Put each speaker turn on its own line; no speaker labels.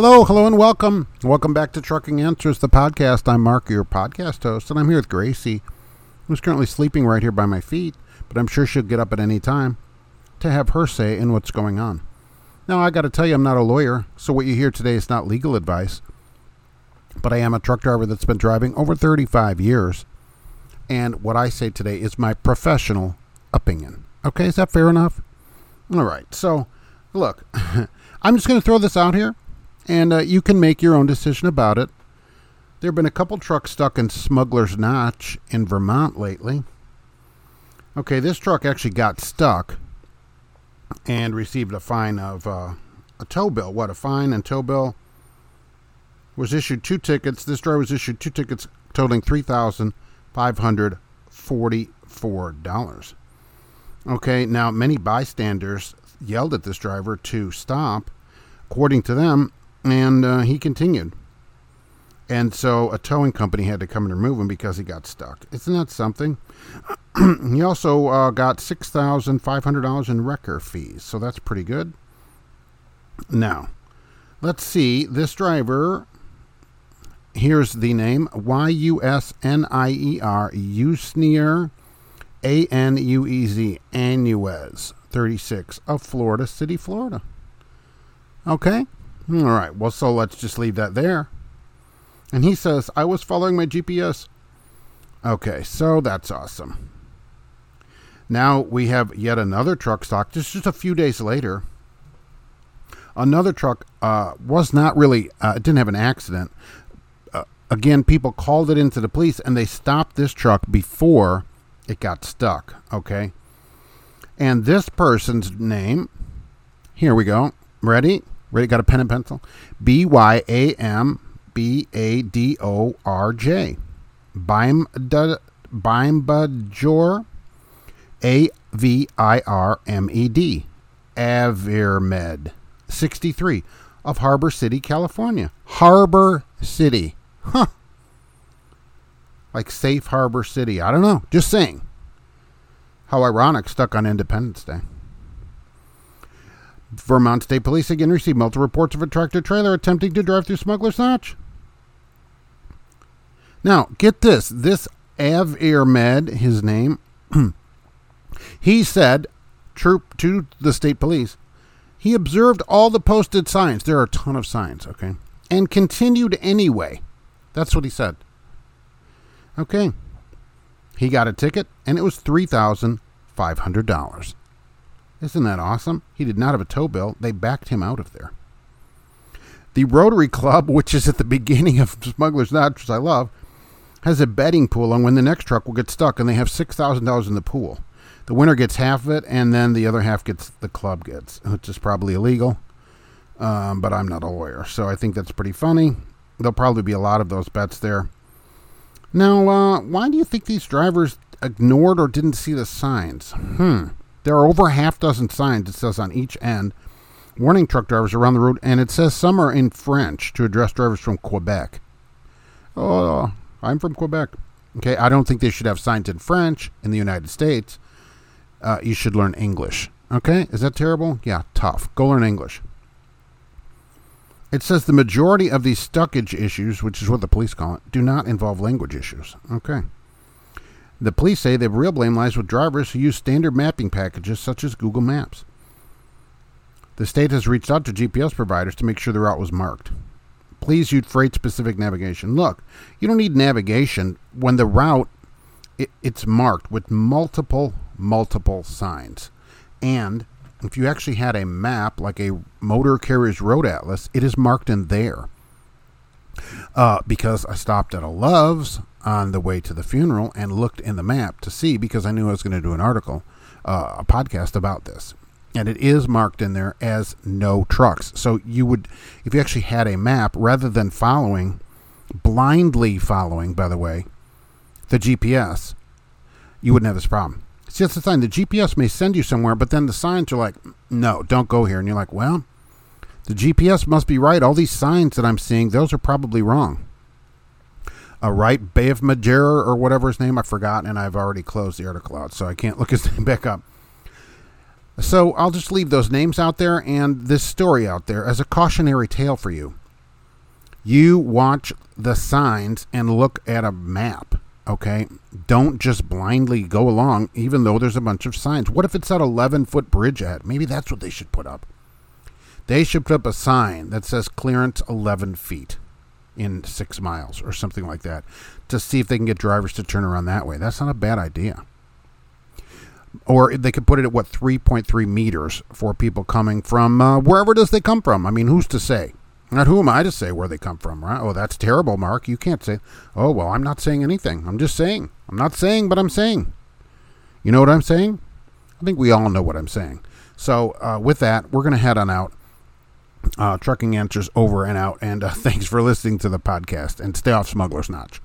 Hello, hello, and welcome. Welcome back to Trucking Answers, the podcast. I'm Mark, your podcast host, and I'm here with Gracie, who's currently sleeping right here by my feet, but I'm sure she'll get up at any time to have her say in what's going on. Now, I got to tell you, I'm not a lawyer, so what you hear today is not legal advice, but I am a truck driver that's been driving over 35 years, and what I say today is my professional opinion. Okay, is that fair enough? All right, so look, I'm just going to throw this out here and uh, you can make your own decision about it. There have been a couple trucks stuck in Smuggler's Notch in Vermont lately. Okay, this truck actually got stuck and received a fine of uh, a tow bill. What, a fine and tow bill? Was issued two tickets. This driver was issued two tickets totaling $3,544. Okay, now many bystanders yelled at this driver to stop. According to them, and uh, he continued. And so a towing company had to come and remove him because he got stuck. Isn't that something? he also uh, got $6,500 in wrecker fees, so that's pretty good. Now, let's see. This driver, here's the name Y U S N I E R, Usnier A N U E Z, Anuez, 36, of Florida City, Florida. Okay. All right. Well, so let's just leave that there. And he says, I was following my GPS. Okay, so that's awesome. Now we have yet another truck stock. Just just a few days later, another truck uh, was not really uh, didn't have an accident. Uh, again, people called it into the police, and they stopped this truck before it got stuck. Okay, and this person's name. Here we go. Ready? Ready? Got a pen and pencil? B Y A M B A D O R J. Bimbadjor. A V I R M E D. Avirmed. 63 of Harbor City, California. Harbor City. Huh. Like Safe Harbor City. I don't know. Just saying. How ironic, stuck on Independence Day. Vermont State Police again received multiple reports of a tractor trailer attempting to drive through Smuggler's Notch. Now, get this. This Av Med, his name, he said troop to the state police, he observed all the posted signs. There are a ton of signs, okay? And continued anyway. That's what he said. Okay. He got a ticket, and it was $3,500. Isn't that awesome? He did not have a tow bill. They backed him out of there. The Rotary Club, which is at the beginning of Smuggler's Notch, which I love, has a betting pool on when the next truck will get stuck, and they have $6,000 in the pool. The winner gets half of it, and then the other half gets the club gets, which is probably illegal. Um, but I'm not a lawyer, so I think that's pretty funny. There'll probably be a lot of those bets there. Now, uh, why do you think these drivers ignored or didn't see the signs? Hmm. There are over a half dozen signs, it says on each end, warning truck drivers around the road, and it says some are in French to address drivers from Quebec. Oh, I'm from Quebec. Okay, I don't think they should have signs in French in the United States. Uh, you should learn English. Okay, is that terrible? Yeah, tough. Go learn English. It says the majority of these stuckage issues, which is what the police call it, do not involve language issues. Okay. The police say the real blame lies with drivers who use standard mapping packages such as Google Maps. The state has reached out to GPS providers to make sure the route was marked. Please use freight specific navigation. Look, you don't need navigation when the route it, it's marked with multiple multiple signs. And if you actually had a map like a motor carrier's road atlas, it is marked in there. Uh, because I stopped at a Love's on the way to the funeral and looked in the map to see because I knew I was going to do an article, uh, a podcast about this. And it is marked in there as no trucks. So you would, if you actually had a map, rather than following, blindly following, by the way, the GPS, you wouldn't have this problem. It's just the sign. The GPS may send you somewhere, but then the signs are like, no, don't go here. And you're like, well, the GPS must be right. All these signs that I'm seeing, those are probably wrong uh, right Bay of Madeira or whatever his name I forgot, and I've already closed the article out, so I can't look his name back up. So I'll just leave those names out there and this story out there as a cautionary tale for you. You watch the signs and look at a map. Okay, don't just blindly go along, even though there's a bunch of signs. What if it's that 11 foot bridge at? Maybe that's what they should put up. They should put up a sign that says clearance 11 feet in six miles or something like that to see if they can get drivers to turn around that way. That's not a bad idea. Or they could put it at what 3.3 meters for people coming from uh, wherever does they come from. I mean, who's to say? Not who am I to say where they come from, right? Oh, that's terrible, Mark. You can't say. Oh, well, I'm not saying anything. I'm just saying. I'm not saying, but I'm saying. You know what I'm saying? I think we all know what I'm saying. So, uh, with that, we're going to head on out. Uh, trucking answers over and out. And uh, thanks for listening to the podcast. And stay off Smuggler's Notch.